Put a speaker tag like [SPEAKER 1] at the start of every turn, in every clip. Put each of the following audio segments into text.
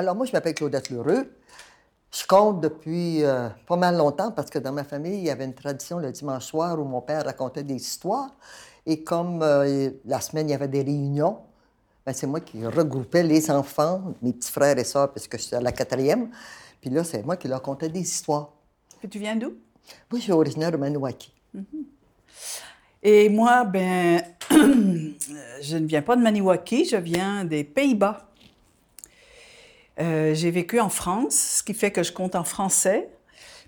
[SPEAKER 1] alors moi, je m'appelle Claudette Lheureux. Je compte depuis euh, pas mal longtemps parce que dans ma famille, il y avait une tradition le dimanche soir où mon père racontait des histoires. Et comme euh, la semaine, il y avait des réunions, ben, c'est moi qui regroupais les enfants, mes petits frères et sœurs, parce que je suis à la quatrième. Puis là, c'est moi qui leur contais des histoires.
[SPEAKER 2] Et tu viens d'où?
[SPEAKER 1] Moi, je suis originaire de Maniwaki.
[SPEAKER 2] Et moi, ben, je ne viens pas de Maniwaki, je viens des Pays-Bas. Euh, j'ai vécu en France, ce qui fait que je compte en français,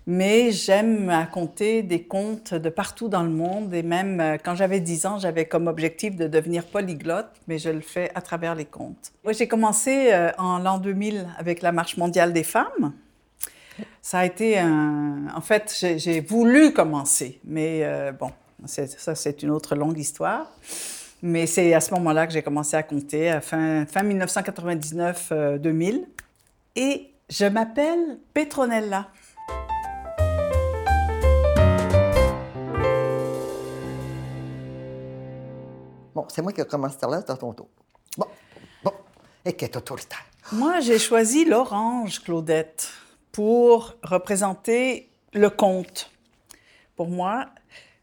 [SPEAKER 2] mais j'aime raconter des contes de partout dans le monde. Et même euh, quand j'avais 10 ans, j'avais comme objectif de devenir polyglotte, mais je le fais à travers les contes. Moi, j'ai commencé euh, en l'an 2000 avec la Marche mondiale des femmes. Ça a été un... En fait, j'ai voulu commencer, mais bon, ça, c'est une autre longue histoire. Mais c'est à ce moment-là que j'ai commencé à compter, fin 1999-2000. Et je m'appelle Petronella.
[SPEAKER 1] Bon, c'est moi qui ai commencé là, c'est à ton tour. Bon, bon. Et qui est autoritaire.
[SPEAKER 2] Moi, j'ai choisi l'orange, Claudette, pour représenter le conte. Pour moi,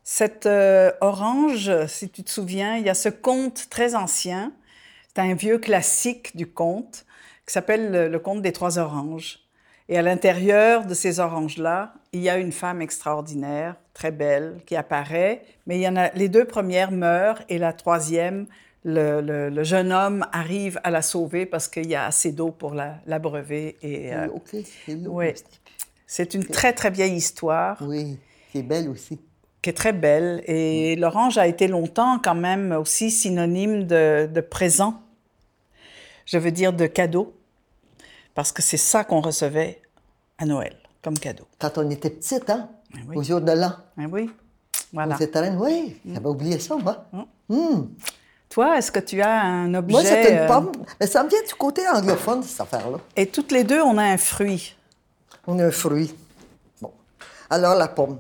[SPEAKER 2] cette euh, orange, si tu te souviens, il y a ce conte très ancien. C'est un vieux classique du conte qui s'appelle le, conte des trois oranges. Et à l'intérieur de ces oranges-là, il y a une femme extraordinaire, très belle, qui apparaît, mais il y en a, les deux premières meurent et la troisième, le, jeune homme arrive à la sauver parce qu'il y a assez d'eau pour l'abreuver. et,
[SPEAKER 1] euh,
[SPEAKER 2] oui, c'est une très, très vieille histoire.
[SPEAKER 1] Oui, qui est belle aussi
[SPEAKER 2] qui est très belle. Et l'orange a été longtemps quand même aussi synonyme de, présent, je veux dire de cadeau, parce que c'est ça qu'on recevait à Noël comme cadeau.
[SPEAKER 1] Quand on était petite, hein? Eh Au jour de l'an.
[SPEAKER 2] Eh oui, voilà.
[SPEAKER 1] Vous oui, mm. j'avais oublié ça, moi. Mm. Mm.
[SPEAKER 2] Toi, est-ce que tu as un objet...
[SPEAKER 1] Moi, c'est une euh, pomme. Mais ça me vient du côté anglophone, cette affaire-là.
[SPEAKER 2] Et toutes les deux, on a un fruit.
[SPEAKER 1] On a un fruit. Bon. Alors, la pomme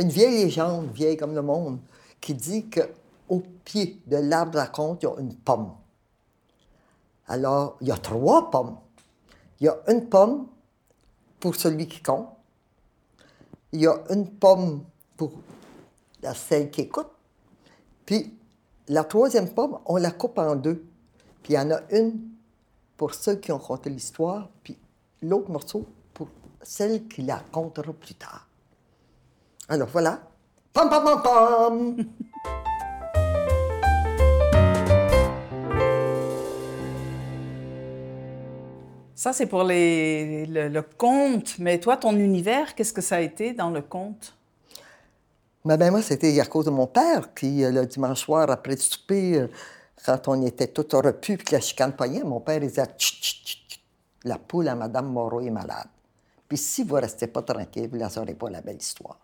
[SPEAKER 1] une vieille légende, vieille comme le monde, qui dit qu'au pied de l'arbre à compte, il y a une pomme. Alors, il y a trois pommes. Il y a une pomme pour celui qui compte. Il y a une pomme pour celle qui écoute. Puis, la troisième pomme, on la coupe en deux. Puis, il y en a une pour ceux qui ont compté l'histoire, puis l'autre morceau pour celle qui la comptera plus tard. Alors voilà. Pam, pam, pam, pam.
[SPEAKER 2] Ça, c'est pour le, conte. Mais toi, ton univers, qu'est-ce que ça a été dans le conte?
[SPEAKER 1] Ben, ben moi, c'était à cause de mon père qui, euh, le dimanche soir, après le souper, euh, quand on était tout repus puis que la chicane poignait, mon père disait La poule à Madame Moreau est malade. Puis si vous ne restez pas tranquille, vous ne saurez pas la belle histoire.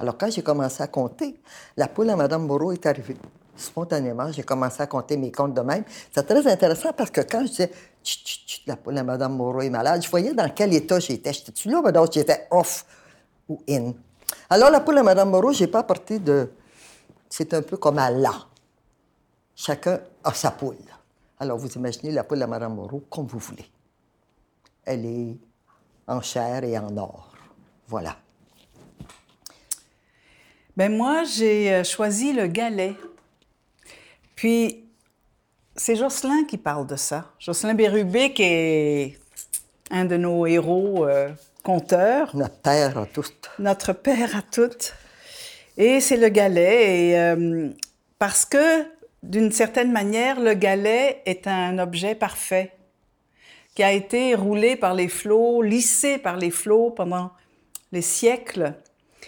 [SPEAKER 1] Alors, quand j'ai commencé à compter, la poule à Mme Moreau est arrivée. Spontanément, j'ai commencé à compter mes comptes de même. C'est très intéressant parce que quand je disais la poule à Mme Moreau est malade, je voyais dans quel état j'étais. J'étais-tu là, mais j'étais off ou in. Alors, la poule à Mme Moreau, je n'ai pas parti de. C'est un peu comme à là. Chacun a sa poule. Alors, vous imaginez la poule à Mme Moreau comme vous voulez. Elle est en chair et en or. Voilà.
[SPEAKER 2] Ben moi, j'ai euh, choisi le galet. Puis, c'est Jocelyn qui parle de ça. Jocelyn Bérubé, qui est un de nos héros euh, conteurs.
[SPEAKER 1] Notre père à tous.
[SPEAKER 2] Notre père à toutes. Et c'est le galet. Et, euh, parce que, d'une certaine manière, le galet est un objet parfait qui a été roulé par les flots, lissé par les flots pendant les siècles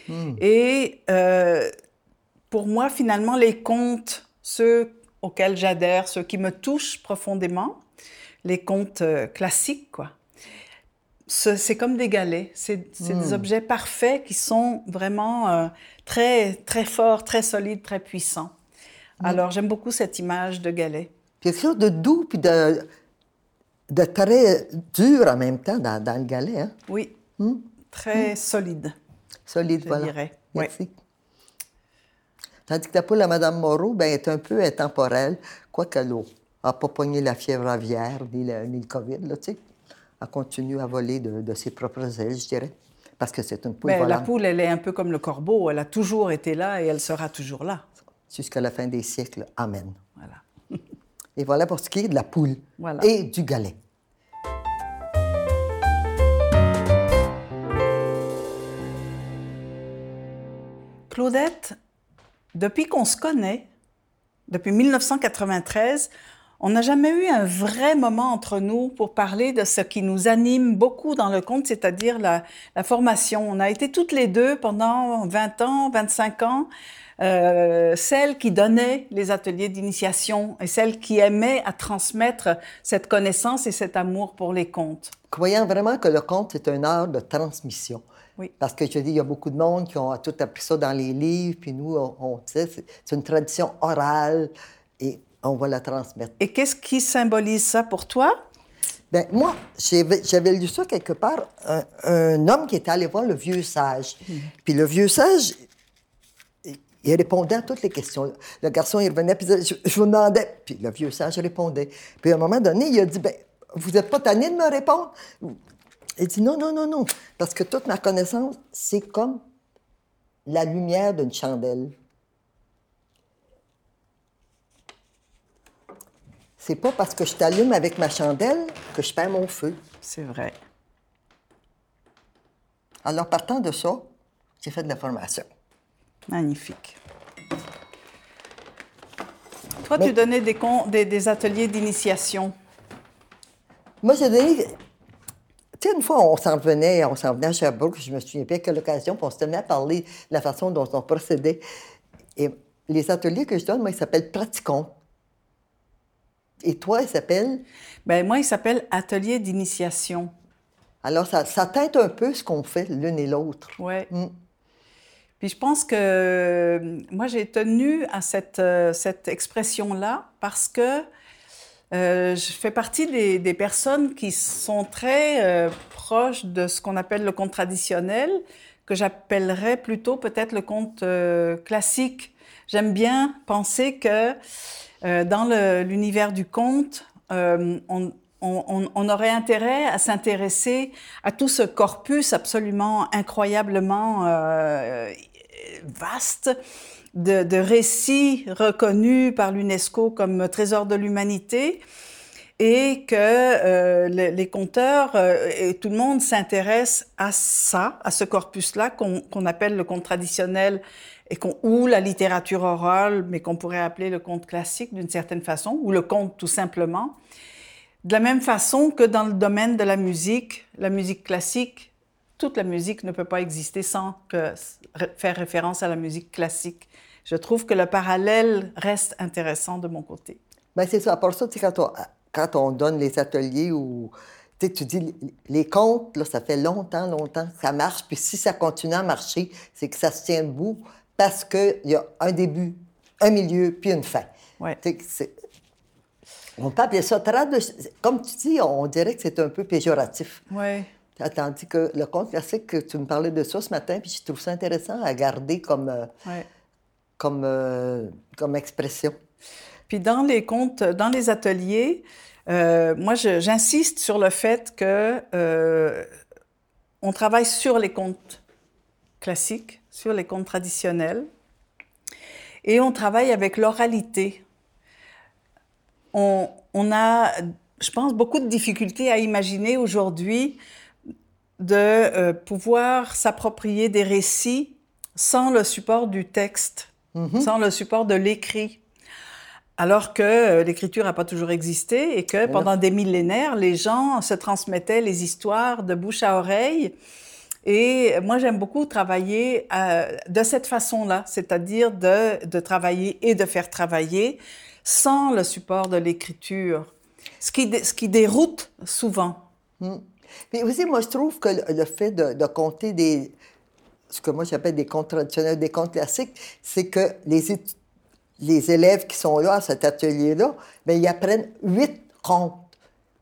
[SPEAKER 2] Hmm. Et euh, pour moi, finalement, les contes, ceux auxquels j'adhère, ceux qui me touchent profondément, les contes euh, classiques, quoi. C'est comme des galets, c'est des hmm. objets parfaits qui sont vraiment euh, très, très forts, très solides, très puissants. Hmm. Alors, j'aime beaucoup cette image de galet.
[SPEAKER 1] Quelque chose de doux puis de, de très dur en même temps dans, dans le galet. Hein?
[SPEAKER 2] Oui, très solide
[SPEAKER 1] solide, je voilà. Dirais. Merci. Tandis que la poule à Mme Moreau ben, est un peu intemporelle, quoique l'eau n'a pas pogné la fièvre aviaire ni le, ni le COVID, là, tu sais. elle continue à voler de, ses propres ailes, je dirais. Parce que c'est une poule
[SPEAKER 2] Mais
[SPEAKER 1] volante.
[SPEAKER 2] La poule, elle est un peu comme le corbeau. Elle a toujours été là et elle sera toujours là.
[SPEAKER 1] Jusqu'à la fin des siècles. Amen.
[SPEAKER 2] Voilà.
[SPEAKER 1] et voilà pour ce qui est de la poule
[SPEAKER 2] Voilà.
[SPEAKER 1] et du galet.
[SPEAKER 2] Claudette, depuis qu'on se connaît, depuis 1993, on n'a jamais eu un vrai moment entre nous pour parler de ce qui nous anime beaucoup dans le conte, c'est-à-dire la, formation. On a été toutes les deux pendant 20 ans, 25 ans, euh, celles qui donnaient les ateliers d'initiation et celles qui aimaient à transmettre cette connaissance et cet amour pour les contes.
[SPEAKER 1] Croyant vraiment que le conte est un art de transmission.
[SPEAKER 2] Oui.
[SPEAKER 1] Parce que je dis, il y a beaucoup de monde qui ont tout appris ça dans les livres, puis nous, on, on c'est une tradition orale et on va la transmettre.
[SPEAKER 2] Et qu'est-ce qui symbolise ça pour toi?
[SPEAKER 1] Bien, moi, j'avais lu ça quelque part, un, homme qui était allé voir le vieux sage. Hmm. Puis le vieux sage, il répondait à toutes les questions. Le garçon, il revenait, puis je, je vous demandais, puis le vieux sage répondait. Puis à un moment donné, il a dit, ben, vous n'êtes pas tanné de me répondre? Il dit, non, non, non, non, parce que toute ma connaissance, c'est comme la lumière d'une chandelle. C'est pas parce que je t'allume avec ma chandelle que je perds mon feu.
[SPEAKER 2] C'est vrai.
[SPEAKER 1] Alors, partant de ça, j'ai fait de la formation.
[SPEAKER 2] Magnifique. Toi, tu donnais des, des, des ateliers d'initiation.
[SPEAKER 1] Moi, j'ai donné. Tu sais, une fois, on s'en revenait, on s'en venait à Sherbrooke, je me souviens bien quelle occasion, puis on se tenait à parler de la façon dont on procédait. Et les ateliers que je donne, moi, ils s'appellent Praticons. Et toi, ils s'appellent?
[SPEAKER 2] Bien, moi, ils s'appellent Atelier d'initiation.
[SPEAKER 1] Alors, ça, ça teinte un peu ce qu'on fait l'une et l'autre.
[SPEAKER 2] Oui. Mm. Puis je pense que moi, j'ai tenu à cette, euh, cette expression-là parce que euh, je fais partie des, personnes qui sont très euh, proches de ce qu'on appelle le conte traditionnel, que j'appellerais plutôt peut-être le conte classique. J'aime bien penser que dans l'univers du conte, on, aurait intérêt à s'intéresser à tout ce corpus absolument incroyablement euh, vaste de, récits reconnus par l'UNESCO comme trésor de l'humanité et que euh, les, conteurs euh, et tout le monde s'intéresse à ça, à ce corpus-là qu'on appelle le conte traditionnel et ou la littérature orale, mais qu'on pourrait appeler le conte classique d'une certaine façon, ou le conte tout simplement. De la même façon que dans le domaine de la musique, la musique classique, toute la musique ne peut pas exister sans que, faire référence à la musique classique. Je trouve que le parallèle reste intéressant de mon côté.
[SPEAKER 1] Bien, c'est ça. À part ça, quand on, quand on donne les ateliers ou tu dis les contes, là, ça fait longtemps, longtemps que ça marche. Puis si ça continue à marcher, c'est que ça se tient debout parce qu'il y a un début, un milieu, puis une fin.
[SPEAKER 2] Ouais.
[SPEAKER 1] On peut appeler ça Comme tu dis, on dirait que c'est un peu péjoratif.
[SPEAKER 2] Oui.
[SPEAKER 1] Tandis que le conte classique, tu me parlais de ça ce matin, puis je trouve ça intéressant à garder comme, euh, comme, euh, comme expression.
[SPEAKER 2] Puis dans les contes, dans les ateliers, euh, moi, j'insiste sur le fait que on travaille sur les contes classiques, sur les contes traditionnels, et on travaille avec l'oralité on, a, je pense, beaucoup de difficultés à imaginer aujourd'hui de euh, pouvoir s'approprier des récits sans le support du texte, mm-hmm. sans le support de l'écrit. Alors que euh, l'écriture n'a pas toujours existé et que pendant des millénaires, les gens se transmettaient les histoires de bouche à oreille. Et moi, j'aime beaucoup travailler euh, de cette façon-là, c'est-à-dire de, de, travailler et de faire travailler sans le support de l'écriture, ce qui, ce qui déroute souvent.
[SPEAKER 1] Hmm. Mais aussi, moi, je trouve que le, fait de, compter des, ce que moi j'appelle des contes traditionnels, des contes classiques, c'est que les, les élèves qui sont là à cet atelier-là, bien, ils apprennent huit contes.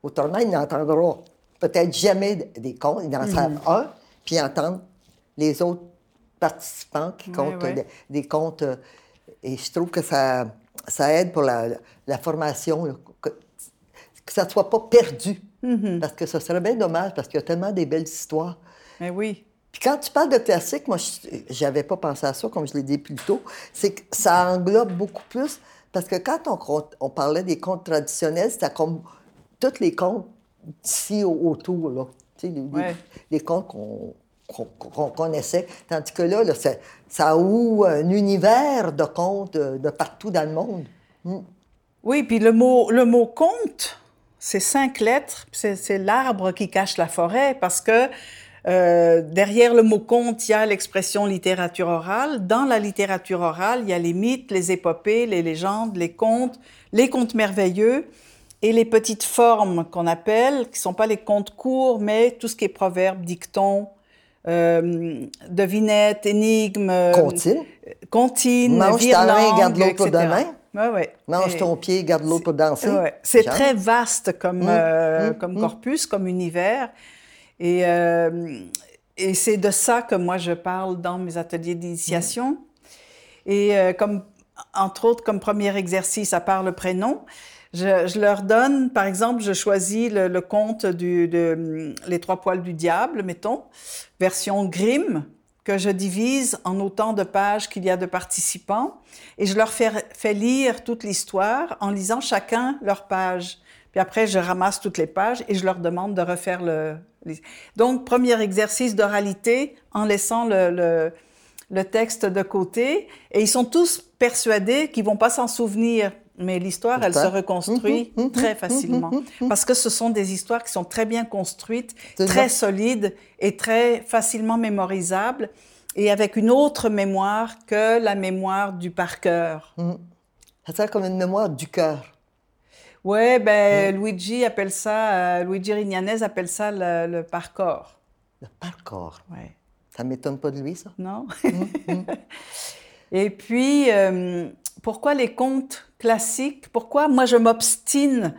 [SPEAKER 1] Autrement, ils n'entendront peut-être jamais des contes, ils en savent hmm. un, puis ils entendent les autres participants qui comptent des, contes. Euh, et je trouve que ça, ça aide pour la, formation, que, ça ne soit pas perdu.
[SPEAKER 2] Mhm.
[SPEAKER 1] Parce que ce serait bien dommage, parce qu'il y a tellement des belles histoires.
[SPEAKER 2] Mais oui.
[SPEAKER 1] Puis quand tu parles de classique, moi, je- j'avais pas pensé à ça, comme je l'ai dit plus tôt, c'est que ça englobe beaucoup plus, parce que quand on, parlait des contes traditionnels, c'était comme tous les contes d'ici au- autour, là. Tu sais, les, les-
[SPEAKER 2] Ouais.
[SPEAKER 1] les contes qu'on connaissait. Tandis que là, là, ça, ça ouvre un univers de contes de, de partout dans le monde. Mm.
[SPEAKER 2] Oui, puis le mot, le mot conte, c'est cinq lettres, c'est l'arbre qui cache la forêt, parce que euh, derrière le mot conte, il y a l'expression littérature orale. Dans la littérature orale, il y a les mythes, les épopées, les légendes, les contes, les contes merveilleux et les petites formes qu'on appelle, qui sont pas les contes courts, mais tout ce qui est proverbes, dictons, euh, devinettes, énigmes, euh,
[SPEAKER 1] Contine.
[SPEAKER 2] comptines,
[SPEAKER 1] Mange ta main, garde l'autre demain.
[SPEAKER 2] Ouais, ouais.
[SPEAKER 1] Mange
[SPEAKER 2] Et-
[SPEAKER 1] ton pied, garde l'autre pour danser.
[SPEAKER 2] Ouais. C'est très vaste comme,
[SPEAKER 1] Mm,
[SPEAKER 2] euh,
[SPEAKER 1] mm,
[SPEAKER 2] comme
[SPEAKER 1] mm.
[SPEAKER 2] corpus, comme univers. Et, euh, et c'est de ça que moi je parle dans mes ateliers d'initiation. Et euh, comme, entre autres, comme premier exercice, à part le prénom, je, je leur donne, par exemple, je choisis le, le conte du, de Les Trois Poils du Diable, mettons, version Grimm, que je divise en autant de pages qu'il y a de participants. Et je leur fais, lire toute l'histoire en lisant chacun leur page. Puis après, je ramasse toutes les pages et je leur demande de refaire le... Donc, premier exercice d'oralité en laissant le, le, le texte de côté. Et ils sont tous persuadés qu'ils vont pas s'en souvenir. Mais l'histoire, elle se reconstruit
[SPEAKER 1] Mhm, mhm,
[SPEAKER 2] très facilement.
[SPEAKER 1] mhm, mhm.
[SPEAKER 2] Parce que ce sont des histoires qui sont très bien construites, très solides et très facilement mémorisables et avec une autre mémoire que la mémoire du par cœur.
[SPEAKER 1] Ça sert comme une mémoire du cœur.
[SPEAKER 2] Ouais, ben Luigi appelle ça, euh, Luigi Rignanese appelle ça le, le par corps.
[SPEAKER 1] Le par-corps.
[SPEAKER 2] Ouais.
[SPEAKER 1] Ça m'étonne pas de lui, ça.
[SPEAKER 2] Non? Et puis, euh, pourquoi les contes classiques? Pourquoi? Moi je m'obstine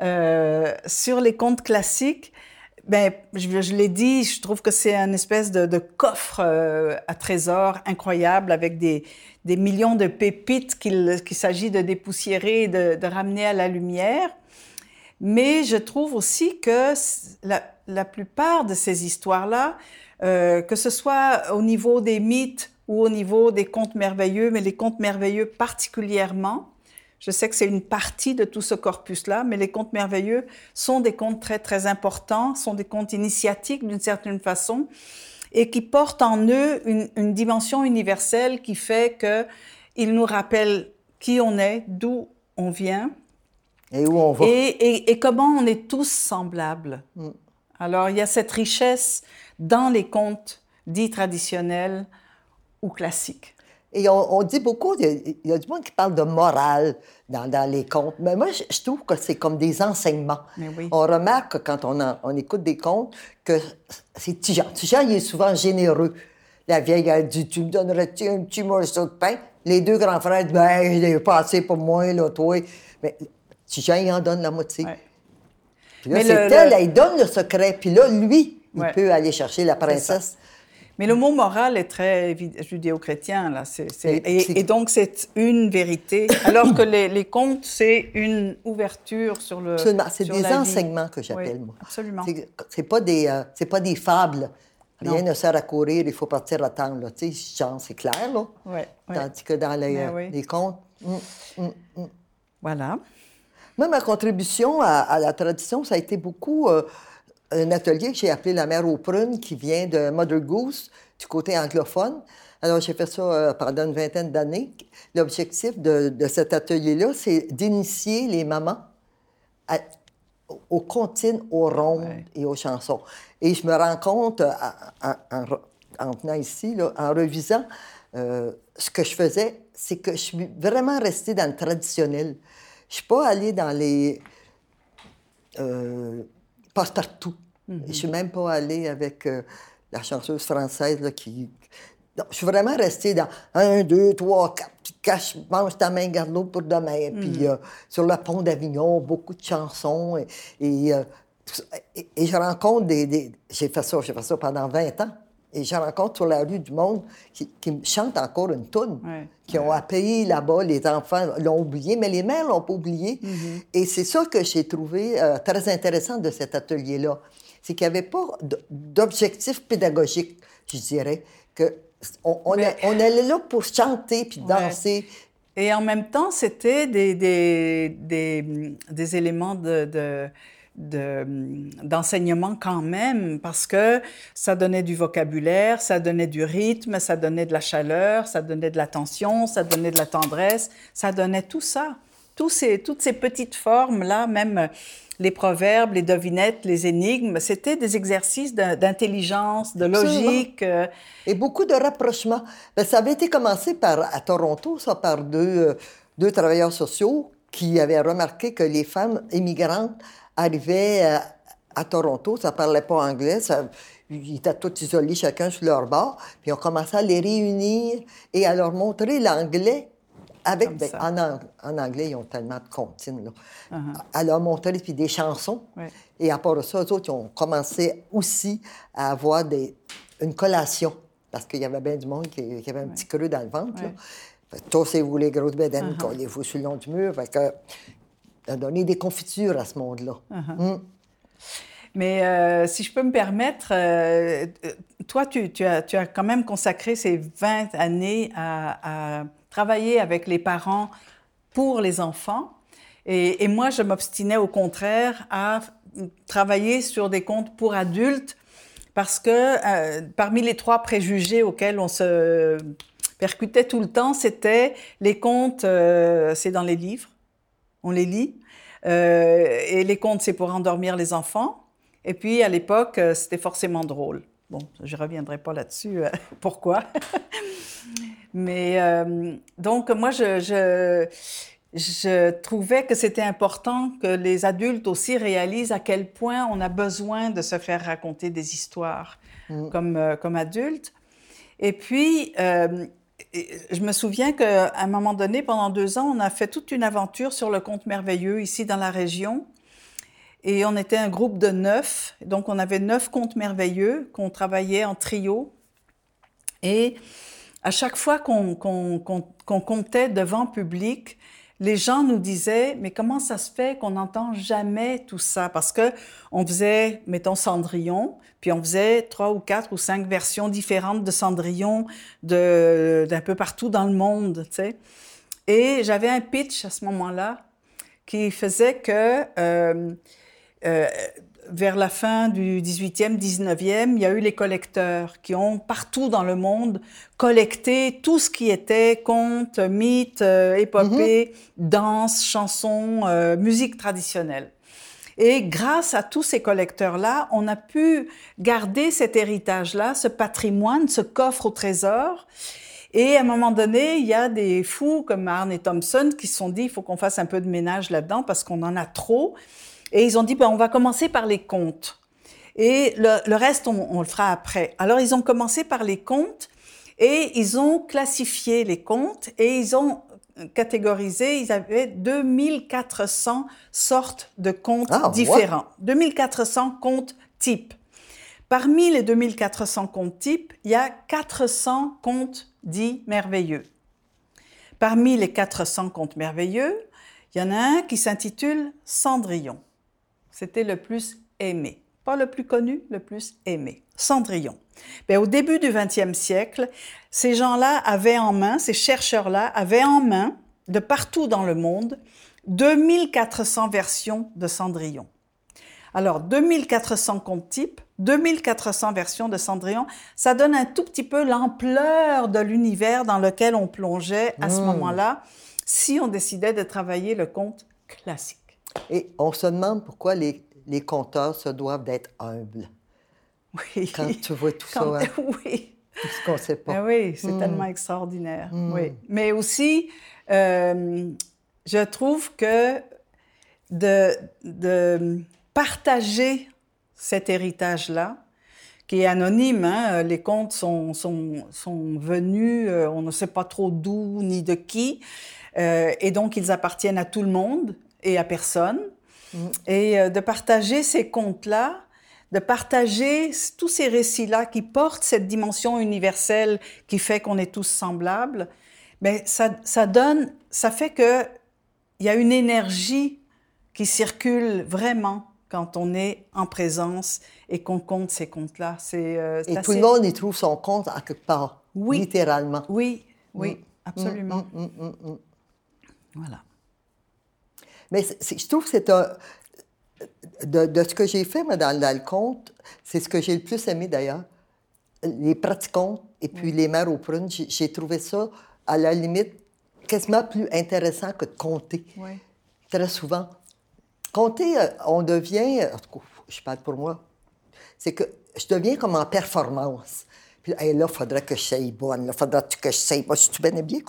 [SPEAKER 2] euh, sur les contes classiques? Ben, je, l'ai dit, je trouve que c'est un espèce de, de coffre euh, à trésor incroyable avec des, des millions de pépites qu'il s'agit de dépoussiérer et de, de ramener à la lumière. Mais je trouve aussi que la, la plupart de ces histoires-là, euh, que ce soit au niveau des mythes ou au niveau des contes merveilleux, mais les contes merveilleux particulièrement, je sais que c'est une partie de tout ce corpus-là, mais les contes merveilleux sont des contes très, très importants, sont des contes initiatiques d'une certaine façon, et qui portent en eux une, une dimension universelle qui fait qu'ils nous rappellent qui on est, d'où on vient,
[SPEAKER 1] Et où on va.
[SPEAKER 2] et, et- et comment on est tous semblables. Alors, il y a cette richesse dans les contes dits traditionnels ou classiques.
[SPEAKER 1] Et on, on dit beaucoup, il y, a, il y a du monde qui parle de morale dans, dans les contes. Mais moi, je, je trouve que c'est comme des enseignements.
[SPEAKER 2] Oui.
[SPEAKER 1] On remarque que quand on, en- on écoute des contes que c'est Tijan. Tijan, il est souvent généreux. La vieille, elle dit Tu me donnerais-tu un petit morceau de pain Les deux grands frères disent Ben, je l'ai pas assez pour moi, là, toi. Mais Tijan, il en donne la moitié.
[SPEAKER 2] Ouais.
[SPEAKER 1] Puis là, c'est
[SPEAKER 2] le-
[SPEAKER 1] elle,
[SPEAKER 2] le-
[SPEAKER 1] elle donne le secret. Puis là, lui, il
[SPEAKER 2] Ouais.
[SPEAKER 1] peut aller chercher la princesse.
[SPEAKER 2] Mais le mot moral est très judéo-chrétien, là.
[SPEAKER 1] Et
[SPEAKER 2] et,
[SPEAKER 1] c'est-
[SPEAKER 2] et donc, c'est une vérité, alors que les, les contes, c'est une ouverture sur le.
[SPEAKER 1] Absolument. C'est des
[SPEAKER 2] la vie.
[SPEAKER 1] enseignements que j'appelle,
[SPEAKER 2] Oui,
[SPEAKER 1] moi.
[SPEAKER 2] Absolument.
[SPEAKER 1] C'est- pas des, euh, pas des fables. Rien
[SPEAKER 2] Non.
[SPEAKER 1] ne sert à courir, il faut partir attendre. Là. Tu sais, c'est clair, là.
[SPEAKER 2] Ouais.
[SPEAKER 1] Tandis que dans les, euh,
[SPEAKER 2] oui.
[SPEAKER 1] les contes, hum, hum, hum.
[SPEAKER 2] Voilà.
[SPEAKER 1] Moi, ma contribution à, à la tradition, ça a été beaucoup euh, un atelier que j'ai appelé La mère aux prunes, qui vient de Mother Goose, du côté anglophone. Alors, j'ai fait ça euh, pendant une vingtaine d'années. L'objectif de, de cet atelier-là, c'est d'initier les mamans à- aux comptines, aux rondes
[SPEAKER 2] Ouais.
[SPEAKER 1] et aux chansons. Et je me rends compte, euh, en, en- en- en venant ici, là, en revisant, euh, ce que je faisais, c'est que je suis vraiment restée dans le traditionnel. Je suis pas allée dans les euh, passe-partout. Je suis même pas allée avec euh, la chanteuse française là, qui... Non, je suis vraiment restée dans un, deux, trois, quatre, puis cache, mange ta main, garde l'autre pour demain. Puis euh, sur le pont d'Avignon, beaucoup de chansons. Et, et, euh. Et- et je rencontre des... des- J'ai fait ça, j'ai fait ça pendant 20 ans. Et je rencontre sur la rue du monde qui, qui chantent encore une toune, qui ont appris là-bas, les enfants l'ont oublié, mais les mères l'ont pas oublié.
[SPEAKER 2] Mm-hmm.
[SPEAKER 1] Et c'est ça que j'ai trouvé euh, très intéressant de cet atelier-là. C'est qu'il n'y avait pas d'objectif pédagogique, je dirais, que on, on, on allait là pour chanter puis danser.
[SPEAKER 2] Et en même temps, c'était des, des, des, des, éléments de, de d'enseignement quand même, parce que ça donnait du vocabulaire, ça donnait du rythme, ça donnait de la chaleur, ça donnait de l'attention, ça donnait de la tendresse, ça donnait tout ça. Tous ces, toutes ces petites formes-là, même les proverbes, les devinettes, les énigmes, c'était des exercices d'intelligence, de, logique. Euh.
[SPEAKER 1] Et beaucoup de rapprochements. Ben, ça avait été commencé par, à Toronto, ça, par deux, euh, deux travailleurs sociaux qui avaient remarqué que les femmes immigrantes arrivaient à, à Toronto, ça parlait pas anglais, ça, ils étaient tous isolés chacun sur leur bord, puis on commençait à les réunir et à leur montrer l'anglais avec, ben, en, en, anglais, ils ont tellement de comptines. Là. Uh-huh. À leur montrer puis des chansons. Et à part ça, eux autres, ils ont commencé aussi à avoir des, une collation. Parce qu'il y avait bien du monde qui, avait un petit creux dans le ventre. Tossez-vous les grosses bédaines, uh-huh. collez-vous sur le long du mur. Fait que, a donné des confitures à ce monde-là.
[SPEAKER 2] Uh-huh. Mm. Mais euh, si je peux me permettre, euh, toi, tu, tu, as, tu, as, quand même consacré ces 20 années à, à travailler avec les parents pour les enfants. Et, et moi, je m'obstinais au contraire à travailler sur des contes pour adultes parce que euh, parmi les trois préjugés auxquels on se percutait tout le temps, c'était les contes, c'est dans les livres, on les lit, et les contes, c'est pour endormir les enfants. Et puis, à l'époque, euh, c'était forcément drôle. Bon, je ne reviendrai pas là-dessus, euh, pourquoi. Mais euh, donc, moi, je, je, je trouvais que c'était important que les adultes aussi réalisent à quel point on a besoin de se faire raconter des histoires mm. comme, euh, comme adultes. Et puis, euh, je me souviens qu'à un moment donné, pendant deux ans, on a fait toute une aventure sur le conte merveilleux ici dans la région. Et on était un groupe de neuf. Donc, on avait neuf contes merveilleux qu'on travaillait en trio. Et à chaque fois qu'on comptait devant public, les gens nous disaient mais comment ça se fait qu'on n'entend jamais tout ça? Parce que on faisait mettons Cendrillon puis on faisait trois ou quatre ou cinq versions différentes de Cendrillon d'un peu partout dans le monde tu sais. Et j'avais un pitch à ce moment-là qui faisait que euh, euh, vers la fin du 18e, 19e, il y a eu les collecteurs qui ont partout dans le monde collecté tout ce qui était contes, mythes, euh, épopées, mm danse, chansons, euh, musique traditionnelle. Et grâce à tous ces collecteurs-là, on a pu garder cet héritage-là, ce patrimoine, ce coffre au trésor. Et à un moment donné, il y a des fous comme Arne et Thompson qui se sont dit, il faut qu'on fasse un peu de ménage là-dedans parce qu'on en a trop. Et ils ont dit, ben, on va commencer par les comptes. Et le, reste, on, le fera après. Alors, ils ont commencé par les comptes et ils ont classifié les comptes et ils ont catégorisé, ils avaient 2400 sortes de comptes ah, différents. 2400 comptes types. Parmi les 2400 comptes types, il y a 400 comptes dits merveilleux. Parmi les 400 comptes merveilleux, il y en a un qui s'intitule Cendrillon. C'était le plus aimé. Pas le plus connu, le plus aimé. Cendrillon. Mais au début du 20e siècle, ces gens-là avaient en main, ces chercheurs-là avaient en main, de partout dans le monde, 2400 versions de Cendrillon. Alors, 2400 comptes types, 2400 versions de Cendrillon, ça donne un tout petit peu l'ampleur de l'univers dans lequel on plongeait à ce mmh. moment-là, si on décidait de travailler le conte classique.
[SPEAKER 1] Et on se demande pourquoi les, les compteurs se doivent d'être humbles.
[SPEAKER 2] Oui.
[SPEAKER 1] Quand tu vois tout ça. Hein?
[SPEAKER 2] Oui.
[SPEAKER 1] Tout ce qu'on ne sait pas.
[SPEAKER 2] Ah oui, c'est hmm. tellement extraordinaire. Hmm. Oui. Mais aussi, euh, je trouve que de, de partager cet héritage-là, qui est anonyme. Hein? Les comptes sont, sont, sont venus, euh, on ne sait pas trop d'où ni de qui, euh, et donc ils appartiennent à tout le monde et à personne. Mm. Et euh, de partager ces contes-là de partager tous ces récits-là qui portent cette dimension universelle qui fait qu'on est tous semblables, mais ça, ça donne, ça fait que il y a une énergie qui circule vraiment quand on est en présence et qu'on compte ces comptes-là.
[SPEAKER 1] C'est, euh, et tout le monde y trouve son compte à quelque part,
[SPEAKER 2] oui.
[SPEAKER 1] littéralement.
[SPEAKER 2] Oui, oui, mm. absolument. Mm, voilà.
[SPEAKER 1] Mais je trouve que c'est un... De, ce que j'ai fait moi, dans, le compte, c'est ce que j'ai le plus aimé d'ailleurs. Les praticantes et puis les mères aux prunes, j'ai trouvé ça, à la limite, quasiment plus intéressant que de compter.
[SPEAKER 2] Oui.
[SPEAKER 1] Très souvent. Compter, euh, on devient, je parle pour moi, c'est que je deviens comme en performance. Puis là, il faudrait que je sois bonne, il faudrait que je sois. Moi, je suis bien bien,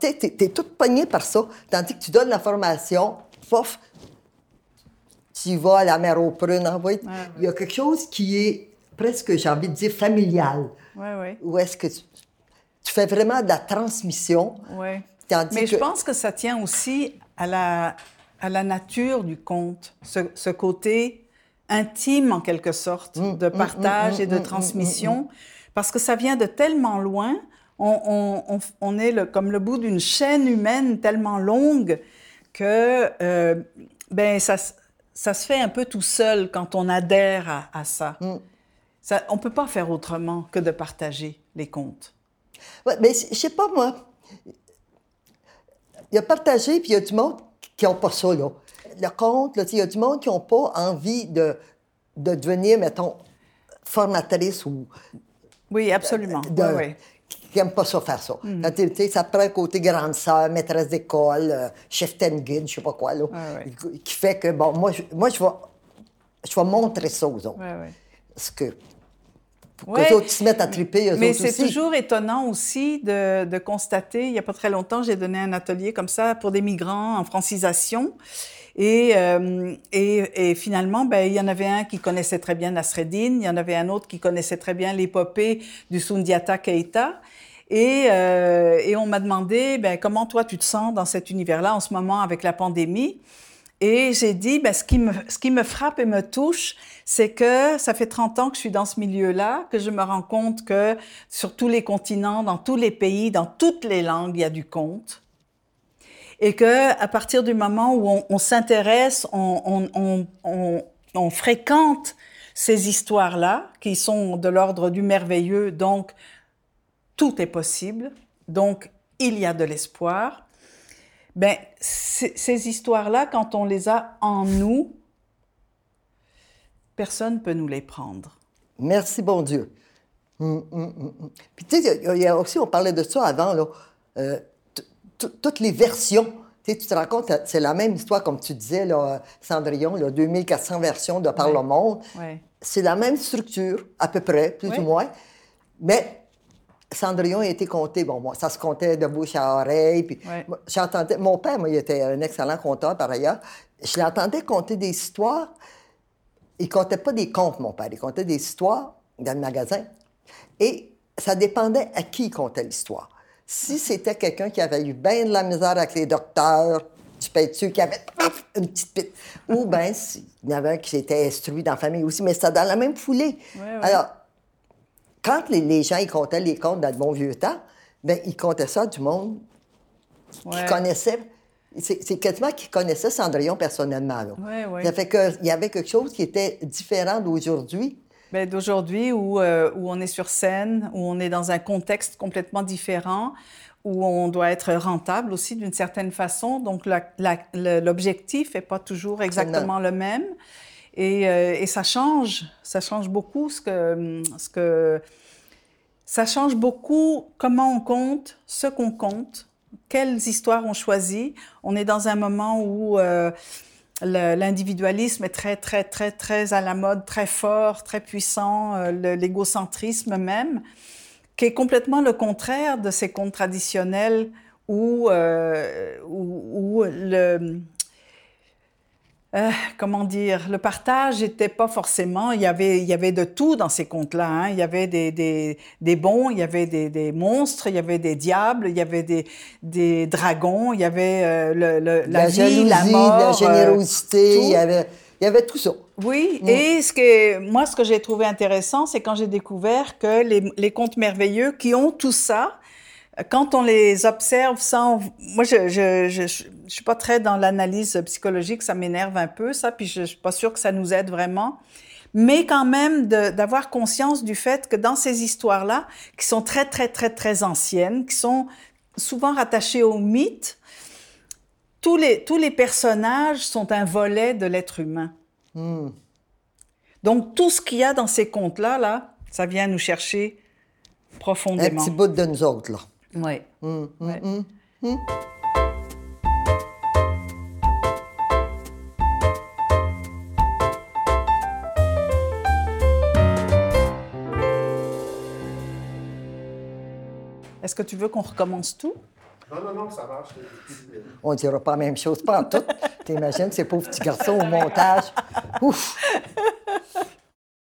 [SPEAKER 1] Tu es, es, toute pognée par ça, tandis que tu donnes la formation, pof, tu vas à la mer aux prunes, Il y a quelque chose qui est presque, j'ai envie de dire, familial.
[SPEAKER 2] Oui, oui.
[SPEAKER 1] Où est-ce que tu, fais vraiment de la transmission.
[SPEAKER 2] Oui. Mais je pense que ça tient aussi à la, à la nature du conte, ce, côté intime en quelque sorte, mm, de mm, partage mm, et de transmission, parce que ça vient de tellement loin, on, est le, comme le bout d'une chaîne humaine tellement longue que euh, ben, ça, ça, se fait un peu tout seul quand on adhère à, ça. ça. On ne peut pas faire autrement que de partager les contes.
[SPEAKER 1] Ouais, mais je sais pas moi. Il y a partagé, puis il y a du monde qui n'ont pas ça, là. Le compte, il y a du monde qui n'ont pas envie de, de devenir, mettons, formatrice ou...
[SPEAKER 2] Oui, absolument. oui,
[SPEAKER 1] Qui n'aiment pas ça faire ça. Mm. ça prend un côté grande sœur, maîtresse d'école, euh, chef ten guide, je sais pas quoi, là, qui fait que, bon, moi, je, moi, je vais, je vais montrer ça aux autres. Parce que pour que les autres se mettent à triper,
[SPEAKER 2] Mais c'est toujours étonnant aussi de, de, constater, il n'y a pas très longtemps, j'ai donné un atelier comme ça pour des migrants en francisation. Et, euh, et, et, finalement, ben, il y en avait un qui connaissait très bien Nasreddin, il y en avait un autre qui connaissait très bien l'épopée du Sundiata Keita. Et, euh, et on m'a demandé, ben, comment toi tu te sens dans cet univers-là en ce moment avec la pandémie? Et j'ai dit, ben, ce, qui me, ce qui me frappe et me touche, c'est que ça fait 30 ans que je suis dans ce milieu-là, que je me rends compte que sur tous les continents, dans tous les pays, dans toutes les langues, il y a du conte. Et que à partir du moment où on, s'intéresse, on, fréquente ces histoires-là, qui sont de l'ordre du merveilleux, donc tout est possible, donc il y a de l'espoir ben ces histoires-là, quand on les a en nous, personne ne peut nous les prendre.
[SPEAKER 1] Merci, bon Dieu. Hum, hum, hum, Puis tu sais, aussi, on parlait de ça avant, là, euh, toutes les versions. Tu te rends compte, c'est la même histoire, comme tu disais, là, Cendrillon, là, 2400 versions de Par le monde. C'est la même structure, à peu près, plus ou moins. Mais Cendrillon a été compté. Bon, moi, ça se comptait de bouche à oreille. Puis j'entendais. Mon père, moi, il était un excellent conteur par ailleurs. Je l'entendais compter des histoires. Il comptait pas des contes, mon père. Il comptait des histoires dans le magasin. Et ça dépendait à qui il comptait l'histoire. Si c'était quelqu'un qui avait eu bien de la misère avec les docteurs, tu peux être sûr qu'il y avait une petite pite? Ou bien, il y en avait un qui s'était instruit dans la famille aussi, mais c'était dans la même foulée. Alors, quand les, gens ils comptaient les contes dans le bon vieux temps, ben ils comptaient ça du monde qui connaissait. C'est quasiment qui connaissait Cendrillon personnellement. Ça fait qu'il y avait quelque chose qui était différent d'aujourd'hui.
[SPEAKER 2] Ben, d'aujourd'hui où, euh, où on est sur scène, où on est dans un contexte complètement différent, où on doit être rentable aussi d'une certaine façon. Donc l'objectif n'est pas toujours exactement le même. Et, euh, et, ça change, ça change beaucoup ce que, ce que, ça change beaucoup comment on compte, ce qu'on compte, quelles histoires on choisit. On est dans un moment où euh, l'individualisme est très, très, très, très à la mode, très fort, très puissant, euh, l'égocentrisme même, qui est complètement le contraire de ces contes traditionnels où, euh, où, où le, euh, comment dire, le partage n'était pas forcément, il y avait, il y avait de tout dans ces contes-là. Hein. Il y avait des, des, des, bons, il y avait des, des, monstres, il y avait des diables, il y avait des, des dragons, il y avait euh, le, la, vie, la mort.
[SPEAKER 1] la euh, générosité, il, y avait, il y avait tout ça.
[SPEAKER 2] Oui, et ce que, moi, ce que j'ai trouvé intéressant, c'est quand j'ai découvert que les, les contes merveilleux qui ont tout ça, quand on les observe sans... Moi, je je, je, je suis pas très dans l'analyse psychologique, ça m'énerve un peu, ça, puis je, je suis pas sûre que ça nous aide vraiment. Mais quand même, d'avoir conscience du fait que dans ces histoires-là, qui sont très, très, très, très anciennes, qui sont souvent rattachées au mythe, tous les, tous les personnages sont un volet de l'être humain. Donc, tout ce qu'il y a dans ces contes-là, là, ça vient nous chercher
[SPEAKER 1] Un
[SPEAKER 2] profondément.
[SPEAKER 1] petit bout de nous autres, là.
[SPEAKER 2] Oui. Ouais. Est-ce que tu veux qu'on recommence tout?
[SPEAKER 3] Non, non, non, ça marche.
[SPEAKER 1] On dira pas la même chose, pas en tout. T'imagines ces pauvres petits garçons au montage? Ouf!